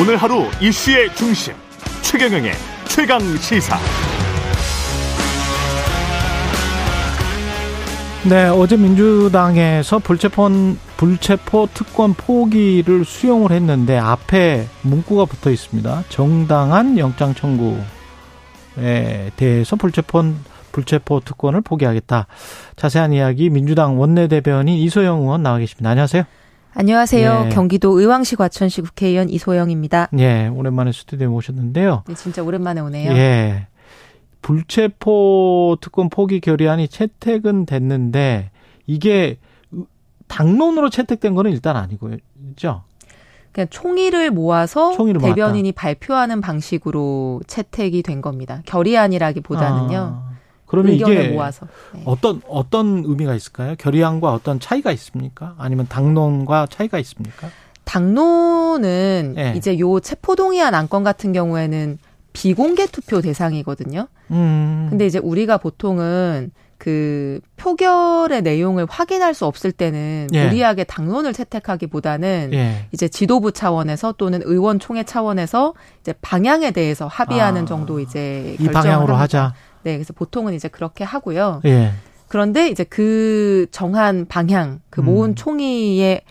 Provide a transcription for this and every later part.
오늘 하루 이슈의 중심 최경영의 최강 시사. 네, 어제 민주당에서 불체포, 불체포 특권 포기를 수용을 했는데 앞에 문구가 붙어 있습니다. 정당한 영장 청구에 대해서 불체포 불체포 특권을 포기하겠다. 자세한 이야기 민주당 원내대변인 이소영 의원 나와 계십니다. 안녕하세요. 안녕하세요. 예. 경기도 의왕시 과천시 국회의원 이소영입니다. 예, 오랜만에 스튜디오에 모셨는데요. 네, 진짜 오랜만에 오네요. 예. 불체포 특권 포기 결의안이 채택은 됐는데 이게 당론으로 채택된 거는 일단 아니고요. 그냥 총의를 모아서 총의를 대변인이. 발표하는 방식으로 채택이 된 겁니다. 결의안이라기보다는요. 아, 그러면 이게 모아서. 네. 어떤 어떤 의미가 있을까요? 결의안과 어떤 차이가 있습니까? 아니면 당론과 차이가 있습니까? 당론은 네. 이제 요 체포동의안 안건 같은 경우에는 비공개 투표 대상이거든요. 음. 근데 이제 우리가 보통은 그 표결의 내용을 확인할 수 없을 때는 예. 무리하게 당론을 채택하기보다는 예. 이제 지도부 차원에서 또는 의원 총회 차원에서 이제 방향에 대해서 합의하는 아. 정도 이제 이 방향으로 하자. 네, 그래서 보통은 이제 그렇게 하고요. 예. 그런데 이제 그 정한 방향, 그 모은 음. 총의에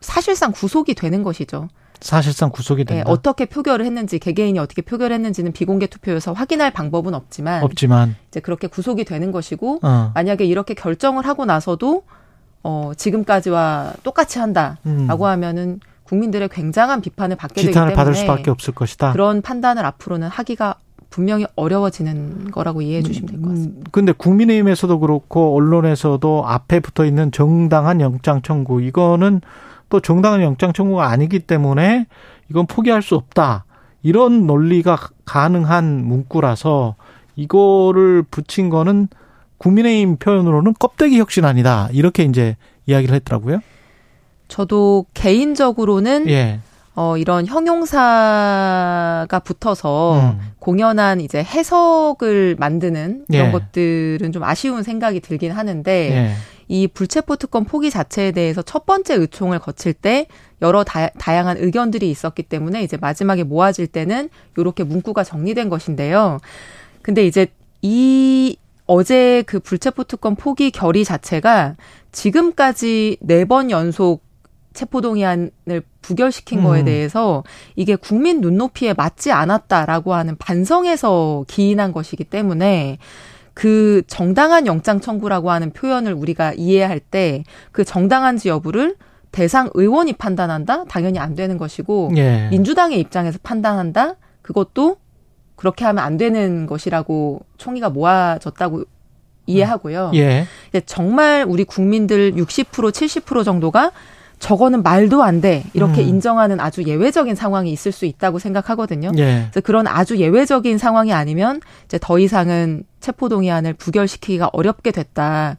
사실상 구속이 되는 것이죠. 사실상 구속이 된다. 네, 어떻게 표결을 했는지 개개인이 어떻게 표결을 했는지는 비공개 투표여서 확인할 방법은 없지만 없지만 이제 그렇게 구속이 되는 것이고 어. 만약에 이렇게 결정을 하고 나서도 어 지금까지와 똑같이 한다라고 음. 하면은 국민들의 굉장한 비판을 받게 되기 때문에 받을 수밖에 없을 것이다. 그런 판단을 앞으로는 하기가 분명히 어려워지는 거라고 이해해 주시면 될 것 같습니다. 음, 근데 국민의힘에서도 그렇고 언론에서도 앞에 붙어 있는 정당한 영장 청구 이거는 또 정당한 영장 청구가 아니기 때문에 이건 포기할 수 없다. 이런 논리가 가능한 문구라서 이거를 붙인 거는 국민의힘 표현으로는 껍데기 혁신아니다. 이렇게 이제 이야기를 했더라고요. 저도 개인적으로는 예. 어, 이런 형용사가 붙어서 음. 공연한 이제 해석을 만드는 이런 예. 것들은 좀 아쉬운 생각이 들긴 하는데 예. 이 불체포 특권 포기 자체에 대해서 첫 번째 의총을 거칠 때 여러 다, 양한 의견들이 있었기 때문에 이제 마지막에 모아질 때는 이렇게 문구가 정리된 것인데요. 근데 이제 이 어제 그 불체포 특권 포기 결의 자체가 지금까지 네 번 연속 체포동의안을 부결시킨 음. 거에 대해서 이게 국민 눈높이에 맞지 않았다라고 하는 반성에서 기인한 것이기 때문에 그 정당한 영장 청구라고 하는 표현을 우리가 이해할 때 그 정당한지 여부를 대상 의원이 판단한다? 당연히 안 되는 것이고 예. 민주당의 입장에서 판단한다? 그것도 그렇게 하면 안 되는 것이라고 총리가 모아졌다고 이해하고요. 예. 정말 우리 국민들 60% 70% 정도가 저거는 말도 안 돼. 이렇게 음. 인정하는 아주 예외적인 상황이 있을 수 있다고 생각하거든요. 예. 그래서 그런 아주 예외적인 상황이 아니면 이제 더 이상은 체포동의안을 부결시키기가 어렵게 됐다.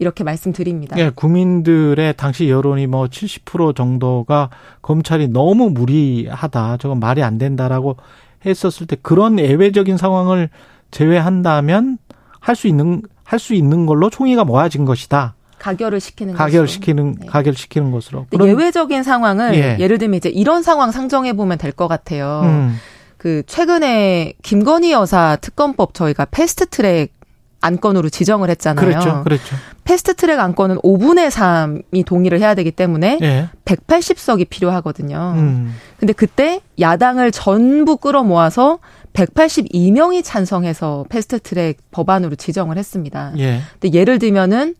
이렇게 말씀드립니다. 예, 국민들의 당시 여론이 뭐 70% 정도가 검찰이 너무 무리하다. 저건 말이 안 된다라고 했었을 때 그런 예외적인 상황을 제외한다면 할 수 있는 할 수 있는 걸로 총의가 모아진 것이다. 가결을 시키는 가결시키는 네. 가결시키는 것으로. 예외적인 상황을 예. 를 들면 이제 이런 상황 상정해 보면 될 것 같아요. 음. 그 최근에 김건희 여사 특검법 저희가 패스트트랙 안건으로 지정을 했잖아요. 그렇죠. 그렇죠. 패스트트랙 안건은 5분의 3이 동의를 해야 되기 때문에 예. 180석이 필요하거든요. 음. 근데 그때 야당을 전부 끌어모아서 182명이 찬성해서 패스트트랙 법안으로 지정을 했습니다. 예. 근데 예를 들면은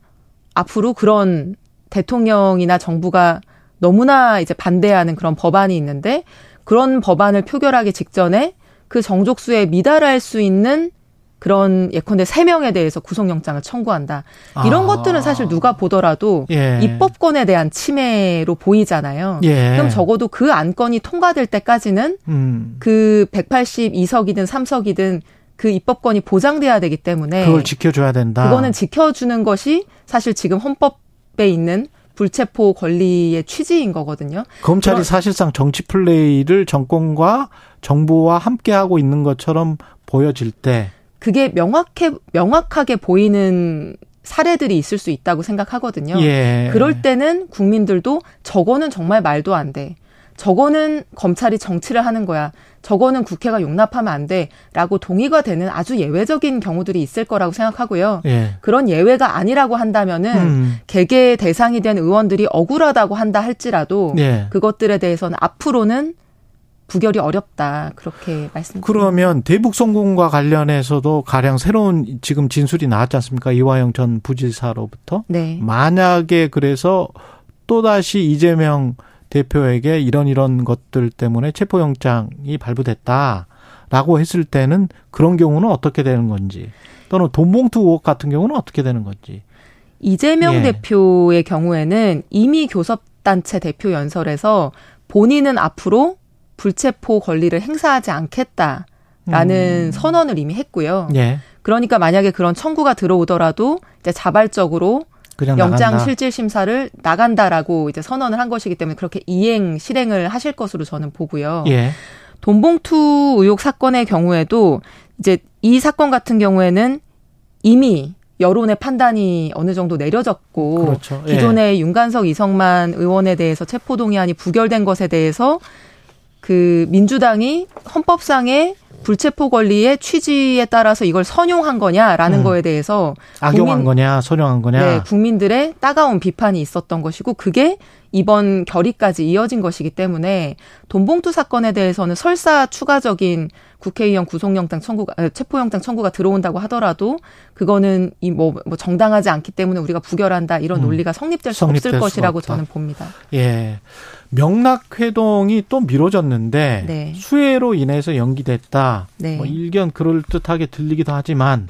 앞으로 그런 대통령이나 정부가 너무나 이제 반대하는 그런 법안이 있는데 그런 법안을 표결하기 직전에 그 정족수에 미달할 수 있는 그런 예컨대 세 명에 대해서 구속영장을 청구한다. 이런 아. 것들은 사실 누가 보더라도 예. 입법권에 대한 침해로 보이잖아요. 예. 그럼 적어도 그 안건이 통과될 때까지는 음. 그 182석이든 3석이든 그 입법권이 보장돼야 되기 때문에 그걸 지켜줘야 된다. 그거는 지켜주는 것이 사실 지금 헌법에 있는 불체포 권리의 취지인 거거든요. 검찰이 그런, 사실상 정치 플레이를 정권과 정부와 함께 하고 있는 것처럼 보여질 때 그게 명확해 명확하게 보이는 사례들이 있을 수 있다고 생각하거든요. 예. 그럴 때는 국민들도 저거는 정말 말도 안 돼. 저거는 검찰이 정치를 하는 거야. 저거는 국회가 용납하면 안 돼. 라고 동의가 되는 아주 예외적인 경우들이 있을 거라고 생각하고요. 예. 그런 예외가 아니라고 한다면은 음. 개개 대상이 된 의원들이 억울하다고 한다 할지라도 예. 그것들에 대해서는 앞으로는 부결이 어렵다 그렇게 말씀드립니다. 그러면 대북 성공과 관련해서도 가령 새로운 지금 진술이 나왔지 않습니까? 이화영 전 부지사로부터. 네. 만약에 그래서 또 다시 이재명 대표에게 이런 이런 것들 때문에 체포영장이 발부됐다라고 했을 때는 그런 경우는 어떻게 되는 건지 또는 돈봉투 의혹 같은 경우는 어떻게 되는 건지. 이재명 예. 대표의 경우에는 이미 교섭단체 대표 연설에서 본인은 앞으로 불체포 권리를 행사하지 않겠다라는 음. 선언을 이미 했고요. 예. 그러니까 만약에 그런 청구가 들어오더라도 이제 자발적으로 영장 나간다. 실질 심사를 나간다라고 이제 선언을 한 것이기 때문에 그렇게 이행 실행을 하실 것으로 저는 보고요. 예. 돈봉투 의혹 사건의 경우에도 이제 이 사건 같은 경우에는 이미 여론의 판단이 어느 정도 내려졌고 그렇죠. 예. 기존의 윤관석 이성만 의원에 대해서 체포 동의안이 부결된 것에 대해서 그 민주당이 헌법상의 불체포 권리의 취지에 따라서 이걸 선용한 거냐라는 음. 거에 대해서 악용한 국민, 거냐 선용한 거냐 네, 국민들의 따가운 비판이 있었던 것이고 그게 이번 결의까지 이어진 것이기 때문에 돈봉투 사건에 대해서는 설사 추가적인 국회의원 구속영장 청구가 체포영장 청구가 들어온다고 하더라도 그거는 이 뭐 뭐 정당하지 않기 때문에 우리가 부결한다 이런 음. 논리가 성립될 수 성립될 없을 것이라고 저는 봅니다. 예. 명락회동이 또 미뤄졌는데 네. 수해로 인해서 연기됐다. 네. 뭐 일견 그럴 듯하게 들리기도 하지만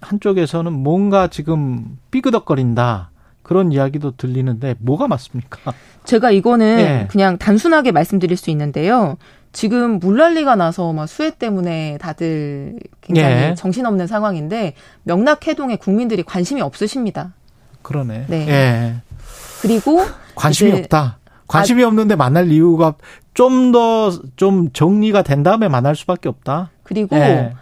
한쪽에서는 뭔가 지금 삐그덕거린다. 그런 이야기도 들리는데 뭐가 맞습니까? 제가 이거는 네. 그냥 단순하게 말씀드릴 수 있는데요. 지금 물난리가 나서 막 수해 때문에 다들 굉장히 예. 정신없는 상황인데 명락해동에 국민들이 관심이 없으십니다. 그러네. 네. 예. 그리고 관심이 없다. 관심이 아, 없는데 만날 이유가 좀 더좀 좀 정리가 된 다음에 만날 수밖에 없다. 그리고 예.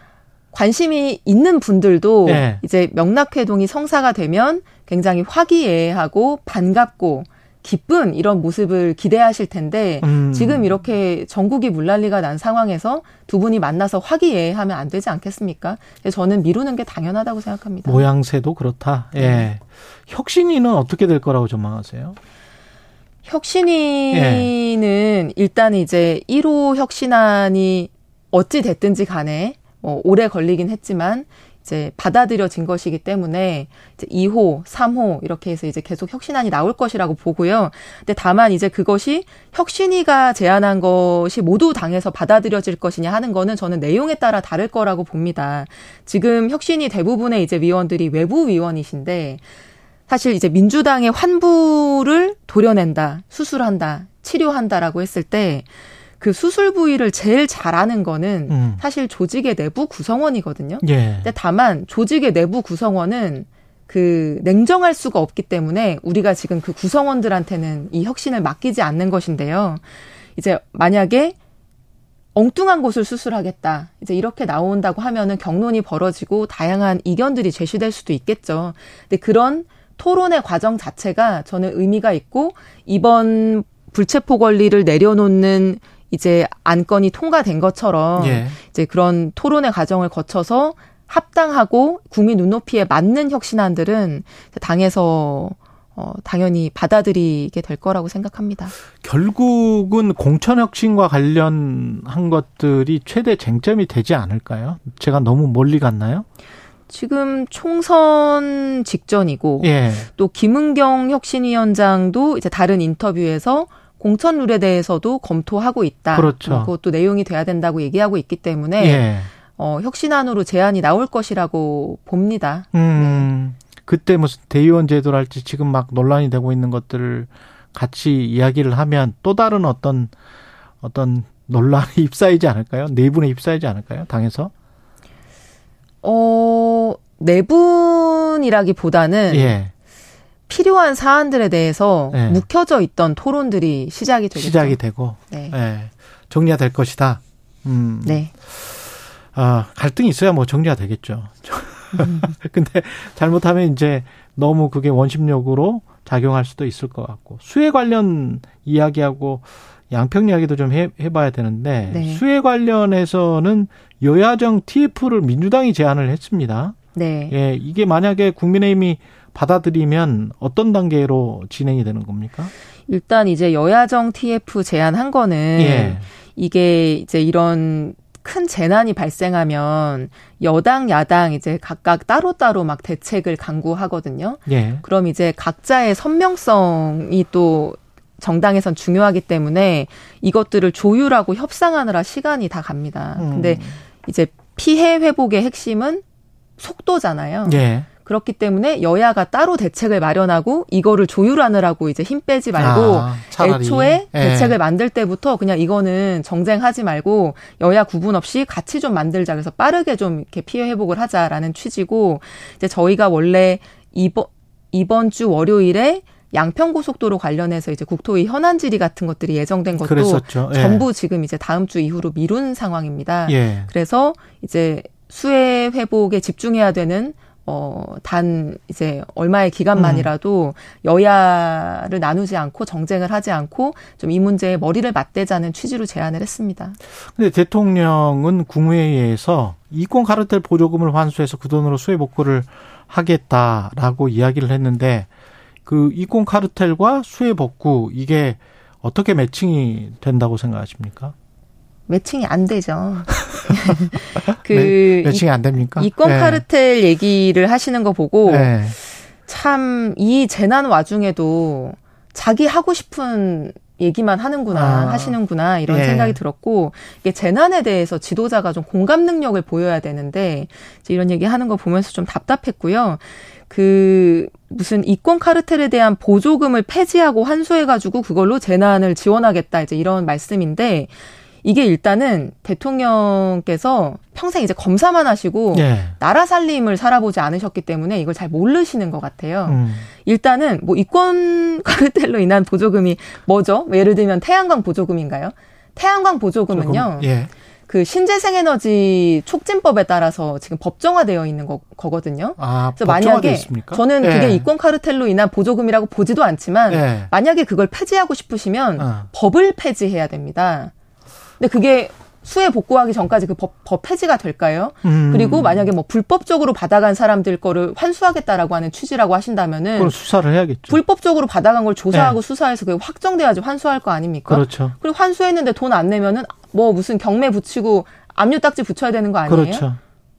관심이 있는 분들도 예. 이제 명락회동이 성사가 되면 굉장히 화기애애하고 반갑고 기쁜 이런 모습을 기대하실 텐데 음. 지금 이렇게 전국이 물난리가 난 상황에서 두 분이 만나서 화기애애하면 안 되지 않겠습니까? 저는 미루는 게 당연하다고 생각합니다. 모양새도 그렇다. 예. 네. 혁신위는 어떻게 될 거라고 전망하세요? 혁신위는 예. 일단 이제 1호 혁신안이 어찌 됐든지 간에 뭐 오래 걸리긴 했지만 이제 받아들여진 것이기 때문에 이제 2호, 3호 이렇게 해서 이제 계속 혁신안이 나올 것이라고 보고요. 근데 다만 이제 그것이 혁신위가 제안한 것이 모두 당에서 받아들여질 것이냐 하는 거는 저는 내용에 따라 다를 거라고 봅니다. 지금 혁신위 대부분의 이제 위원들이 외부 위원이신데 사실 이제 민주당의 환부를 도려낸다, 수술한다, 치료한다라고 했을 때 그 수술 부위를 제일 잘하는 거는 음. 사실 조직의 내부 구성원이거든요. 예. 근데 다만 조직의 내부 구성원은 그 냉정할 수가 없기 때문에 우리가 지금 그 구성원들한테는 이 혁신을 맡기지 않는 것인데요. 이제 만약에 엉뚱한 곳을 수술하겠다. 이제 이렇게 나온다고 하면은 경론이 벌어지고 다양한 이견들이 제시될 수도 있겠죠. 근데 그런 토론의 과정 자체가 저는 의미가 있고 이번 불체포 권리를 내려놓는 이제 안건이 통과된 것처럼 예. 이제 그런 토론의 과정을 거쳐서 합당하고 국민 눈높이에 맞는 혁신안들은 당에서 어, 당연히 받아들이게 될 거라고 생각합니다. 결국은 공천혁신과 관련한 것들이 최대 쟁점이 되지 않을까요? 제가 너무 멀리 갔나요? 지금 총선 직전이고 예. 또 김은경 혁신위원장도 이제 다른 인터뷰에서 공천 룰에 대해서도 검토하고 있다. 그렇죠. 그것도 내용이 돼야 된다고 얘기하고 있기 때문에 예. 어, 혁신안으로 제안이 나올 것이라고 봅니다. 음, 네. 그때 무슨 대의원 제도랄지 지금 막 논란이 되고 있는 것들을 같이 이야기를 하면 또 다른 어떤 어떤 논란이 입사이지 않을까요? 내분에 입사이지 않을까요? 당에서? 어, 내분이라기보다는 예. 필요한 사안들에 대해서 예. 묵혀져 있던 토론들이 시작이 되겠죠. 시작이 되고 네. 예. 정리가 될 것이다. 음. 네. 아, 갈등이 있어야 뭐 정리가 되겠죠. 음. 근데 잘못하면 이제 너무 그게 원심력으로 작용할 수도 있을 것 같고 수해 관련 이야기하고 양평 이야기도 좀 해, 해봐야 되는데 네. 수해 관련해서는 여야정 TF를 민주당이 제안을 했습니다. 네. 예, 이게 만약에 국민의힘이 받아들이면 어떤 단계로 진행이 되는 겁니까? 일단 이제 여야정 TF 제안한 거는 예. 이게 이제 이런 큰 재난이 발생하면 여당 야당 이제 각각 따로따로 막 대책을 강구하거든요. 예. 그럼 이제 각자의 선명성이 또 정당에선 중요하기 때문에 이것들을 조율하고 협상하느라 시간이 다 갑니다. 음. 근데 이제 피해 회복의 핵심은 속도잖아요. 예. 그렇기 때문에 여야가 따로 대책을 마련하고 이거를 조율하느라고 이제 힘 빼지 말고 아, 애초에 예. 대책을 만들 때부터 그냥 이거는 정쟁하지 말고 여야 구분 없이 같이 좀 만들자 그래서 빠르게 좀 이렇게 피해 회복을 하자라는 취지고 이제 저희가 원래 이번 이번 주 월요일에 양평고속도로 관련해서 이제 국토위 현안 질의 같은 것들이 예정된 것도 그랬었죠. 예. 전부 지금 이제 다음 주 이후로 미룬 상황입니다. 예. 그래서 이제 수해 회복에 집중해야 되는 어, 단, 이제, 얼마의 기간만이라도 음. 여야를 나누지 않고 정쟁을 하지 않고 좀 이 문제에 머리를 맞대자는 취지로 제안을 했습니다. 근데 대통령은 국무회의에서 이권 카르텔 보조금을 환수해서 그 돈으로 수해 복구를 하겠다라고 이야기를 했는데 그 이권 카르텔과 수해 복구 이게 어떻게 매칭이 된다고 생각하십니까? 매칭이 안 되죠. 그 매, 매칭이 안 됩니까? 이권 네. 카르텔 얘기를 하시는 거 보고 네. 참이 재난 와중에도 자기 하고 싶은 얘기만 하는구나 아. 하시는구나 이런 예. 생각이 들었고 이게 재난에 대해서 지도자가 좀 공감 능력을 보여야 되는데 이런 얘기 하는 거 보면서 좀 답답했고요. 그 무슨 이권 카르텔에 대한 보조금을 폐지하고 환수해 가지고 그걸로 재난을 지원하겠다 이제 이런 말씀인데 이게 일단은 대통령께서 평생 이제 검사만 하시고 네. 나라 살림을 살아보지 않으셨기 때문에 이걸 잘 모르시는 것 같아요. 음. 일단은 뭐 이권 카르텔로 인한 보조금이 뭐죠? 예를 들면 태양광 보조금인가요? 태양광 보조금은요. 예. 그 신재생 에너지 촉진법에 따라서 지금 법정화되어 있는 거, 거거든요. 아, 그래서 만약에 있습니까? 저는 예. 그게 이권 카르텔로 인한 보조금이라고 보지도 않지만 예. 만약에 그걸 폐지하고 싶으시면 어. 법을 폐지해야 됩니다. 근데 그게 수해 복구하기 전까지 그 법, 법 폐지가 될까요? 음. 그리고 만약에 뭐 불법적으로 받아간 사람들 거를 환수하겠다라고 하는 취지라고 하신다면은 그걸 수사를 해야겠죠. 불법적으로 받아간 걸 조사하고 네. 수사해서 그게 확정돼야지 환수할 거 아닙니까? 그렇죠. 그리고 환수했는데 돈 안 내면은 뭐 무슨 경매 붙이고 압류 딱지 붙여야 되는 거 아니에요? 그렇죠.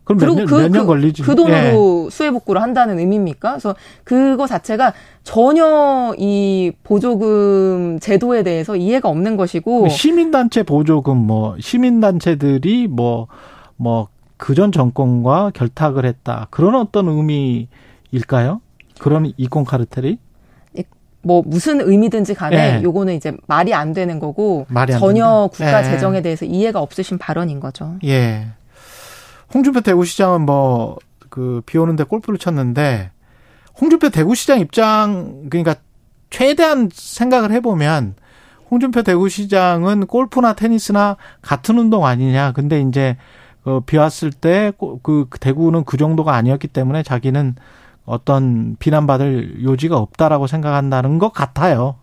그럼 그리고 몇 년, 그, 몇년 그. 그 돈으로 예. 수해 복구를 한다는 의미입니까? 그래서 그거 자체가 전혀 이 보조금 제도에 대해서 이해가 없는 것이고 시민단체 보조금 뭐 시민단체들이 뭐 뭐 그전 정권과 결탁을 했다 그런 어떤 의미일까요? 그런 이권 카르텔이? 뭐 무슨 의미든지 간에 예. 요거는 이제 말이 안 되는 거고 말이 전혀 국가 예. 재정에 대해서 이해가 없으신 발언인 거죠. 예. 홍준표 대구시장은 뭐 그 비 오는데 골프를 쳤는데 홍준표 대구시장 입장 그러니까 최대한 생각을 해보면 홍준표 대구시장은 골프나 테니스나 같은 운동 아니냐. 근데 이제 그비 왔을 때 그 대구는 그 정도가 아니었기 때문에 자기는 어떤 비난받을 요지가 없다라고 생각한다는 것 같아요.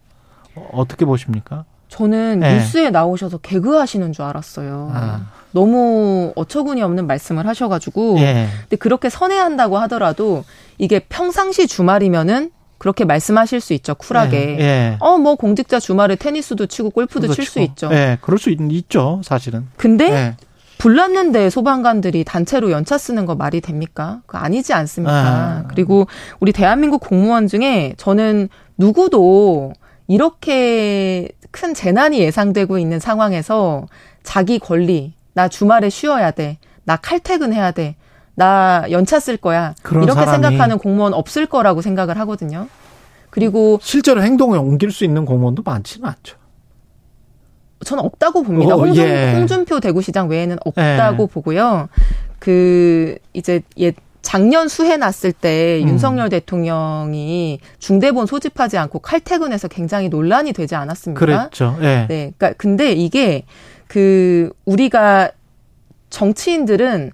어떻게 보십니까? 저는 네. 뉴스에 나오셔서 개그하시는 줄 알았어요. 아. 너무 어처구니 없는 말씀을 하셔가지고. 예. 근데 그렇게 선회한다고 하더라도 이게 평상시 주말이면은 그렇게 말씀하실 수 있죠 쿨하게. 예. 예. 어뭐 공직자 주말에 테니스도 치고 골프도 칠 수 있죠. 예, 그럴 수 있, 있죠 사실은. 근데 예. 불났는데 소방관들이 단체로 연차 쓰는 거 말이 됩니까? 그 아니지 않습니까? 아. 그리고 우리 대한민국 공무원 중에 저는 누구도 이렇게 큰 재난이 예상되고 있는 상황에서 자기 권리, 나 주말에 쉬어야 돼. 나 칼퇴근해야 돼. 나 연차 쓸 거야. 이렇게 생각하는 공무원 없을 거라고 생각을 하거든요. 그리고 실제로 행동에 옮길 수 있는 공무원도 많지는 않죠. 저는 없다고 봅니다. 어, 홍준, 예. 홍준 표 대구시장 외에는 없다고 예. 보고요. 그 이제 옛 작년 수해 났을 때 음. 윤석열 대통령이 중대본 소집하지 않고 칼퇴근해서 굉장히 논란이 되지 않았습니까? 그랬죠. 예. 네. 그러니까 근데 이게 그 우리가 정치인들은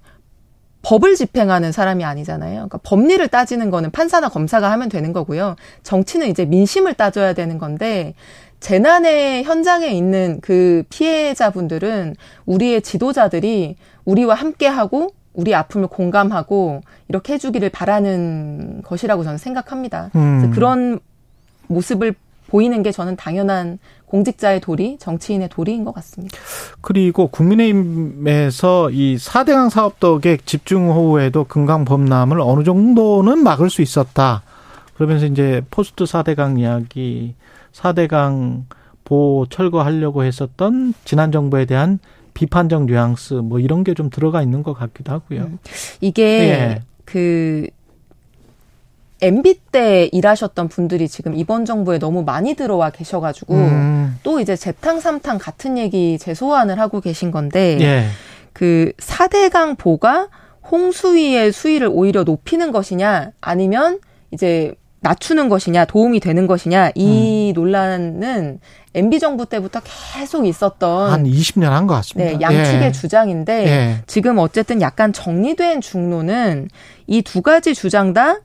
법을 집행하는 사람이 아니잖아요. 그러니까 법리를 따지는 거는 판사나 검사가 하면 되는 거고요. 정치는 이제 민심을 따져야 되는 건데 재난의 현장에 있는 그 피해자분들은 우리의 지도자들이 우리와 함께하고 우리 아픔을 공감하고 이렇게 해주기를 바라는 것이라고 저는 생각합니다. 음. 그런 모습을 보이는 게 저는 당연한 공직자의 도리, 정치인의 도리인 것 같습니다. 그리고 국민의힘에서 이 4대강 사업 덕에 집중 호우에도 금강범람을 어느 정도는 막을 수 있었다. 그러면서 이제 포스트 4대강 이야기, 4대강 보호 철거하려고 했었던 지난 정부에 대한 비판적 뉘앙스 뭐 이런 게 좀 들어가 있는 것 같기도 하고요. 음. 이게 예. 그 MB 때 일하셨던 분들이 지금 이번 정부에 너무 많이 들어와 계셔가지고 음. 또 이제 재탕 삼탕 같은 얘기 재소환을 하고 계신 건데 예. 그 4대강 보가 홍수위의 수위를 오히려 높이는 것이냐 아니면 이제 낮추는 것이냐 도움이 되는 것이냐 이 음. 논란은 MB 정부 때부터 계속 있었던 한 20년 한 것 같습니다. 네, 양측의 예. 주장인데 예. 지금 어쨌든 약간 정리된 중로는 이두 가지 주장 다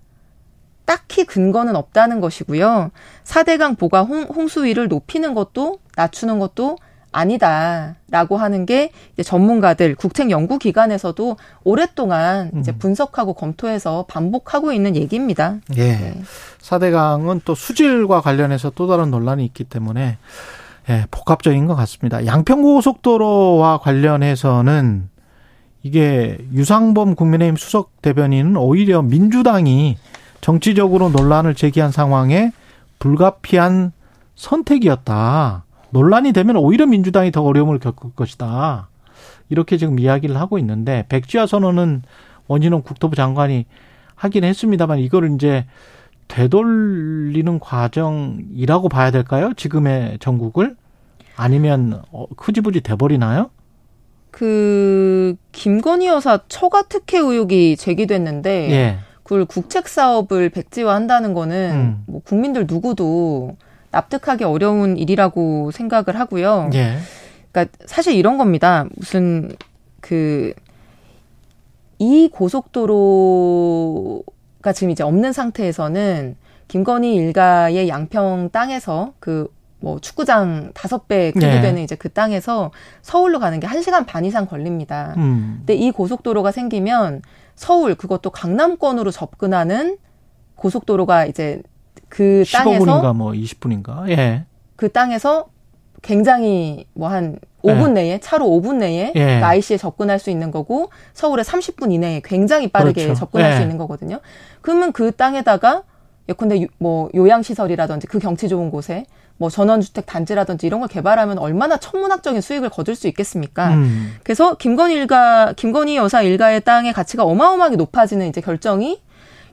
딱히 근거는 없다는 것이고요. 4대강 보가 홍, 수위를 높이는 것도 낮추는 것도 아니다라고 하는 게 전문가들 국책 연구 기관에서도 오랫동안 이제 음. 분석하고 검토해서 반복하고 있는 얘기입니다. 예. 네. 4대강은 또 수질과 관련해서 또 다른 논란이 있기 때문에 예, 복합적인 것 같습니다. 양평고속도로와 관련해서는 이게 유상범 국민의힘 수석 대변인은 오히려 민주당이 정치적으로 논란을 제기한 상황에 불가피한 선택이었다. 논란이 되면 오히려 민주당이 더 어려움을 겪을 것이다. 이렇게 지금 이야기를 하고 있는데 백지화 선언은 원진홍 국토부 장관이 하긴 했습니다만 이거를 이제 되돌리는 과정이라고 봐야 될까요? 지금의 전국을 아니면 어, 흐지부지 돼버리나요? 그 김건희 여사 처가 특혜 의혹이 제기됐는데 예. 그걸 국책 사업을 백지화한다는 거는 음. 뭐 국민들 누구도 납득하기 어려운 일이라고 생각을 하고요. 예. 그러니까 사실 이런 겁니다. 무슨 그 이 고속도로가 지금 이제 없는 상태에서는 김건희 일가의 양평 땅에서 그 뭐 축구장 다섯 배 크기 네. 되는 이제 그 땅에서 서울로 가는 게 한시간 반 이상 걸립니다. 음. 근데 이 고속도로가 생기면 서울 그것도 강남권으로 접근하는 고속도로가 이제 그 15분인가 땅에서 뭐 20분인가 예. 그 땅에서 굉장히 뭐 한 5분 예. 내에 차로 5분 내에 예. 그 IC에 접근할 수 있는 거고 서울에 30분 이내에 굉장히 빠르게 그렇죠. 접근할 예. 수 있는 거거든요. 그러면 그 땅에다가 예컨대 뭐 요양 시설이라든지 그 경치 좋은 곳에 뭐 전원주택 단지라든지 이런 걸 개발하면 얼마나 천문학적인 수익을 거둘 수 있겠습니까? 음. 그래서 김건희 일가, 김건희 여사 일가의 땅의 가치가 어마어마하게 높아지는 이제 결정이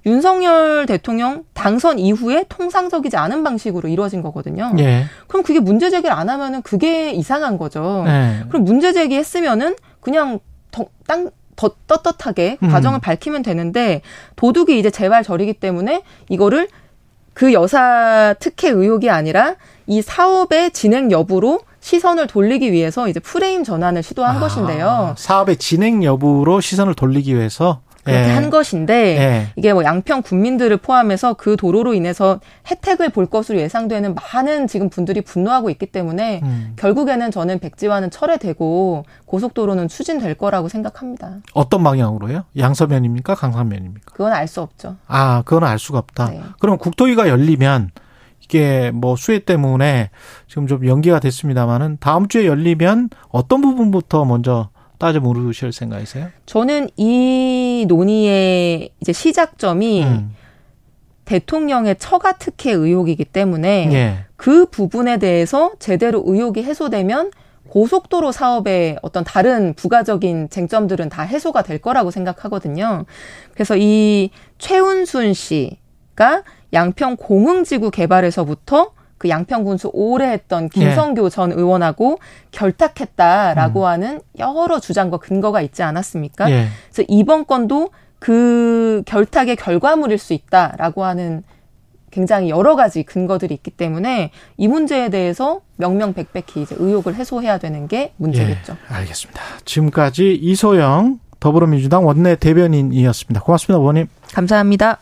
윤석열 대통령 당선 이후에 통상적이지 않은 방식으로 이루어진 거거든요. 예. 그럼 그게 문제 제기를 안 하면은 그게 이상한 거죠. 예. 그럼 문제 제기했으면은 그냥 더, 땅, 더 떳떳하게 음. 과정을 밝히면 되는데 도둑이 이제 재발 절이기 때문에 이거를 그 여사 특혜 의혹이 아니라 이 사업의 진행 여부로 시선을 돌리기 위해서 이제 프레임 전환을 시도한 아, 것인데요. 사업의 진행 여부로 시선을 돌리기 위해서 그렇게 예. 한 것인데 예. 이게 뭐 양평 국민들을 포함해서 그 도로로 인해서 혜택을 볼 것으로 예상되는 많은 지금 분들이 분노하고 있기 때문에 음. 결국에는 저는 백지화는 철회되고 고속도로는 추진될 거라고 생각합니다. 어떤 방향으로요? 양서면입니까? 강산면입니까? 그건 알 수 없죠. 아, 그건 알 수가 없다. 네. 그럼 국토위가 열리면 이게 뭐 수해 때문에 지금 좀 연기가 됐습니다만은 다음 주에 열리면 어떤 부분부터 먼저 따져 물으실 생각이세요? 저는 이 논의의 이제 시작점이 음. 대통령의 처가 특혜 의혹이기 때문에 예. 그 부분에 대해서 제대로 의혹이 해소되면 고속도로 사업의 어떤 다른 부가적인 쟁점들은 다 해소가 될 거라고 생각하거든요. 그래서 이 최운순 씨가 양평 공흥지구 개발에서부터 그 양평 군수 오래 했던 김성교 네. 전 의원하고 결탁했다라고 음. 하는 여러 주장과 근거가 있지 않았습니까? 네. 그래서 이번 건도 그 결탁의 결과물일 수 있다라고 하는 굉장히 여러 가지 근거들이 있기 때문에 이 문제에 대해서 명명백백히 이제 의혹을 해소해야 되는 게 문제겠죠. 예, 알겠습니다. 지금까지 이소영 더불어민주당 원내 대변인이었습니다. 고맙습니다, 의원님. 감사합니다.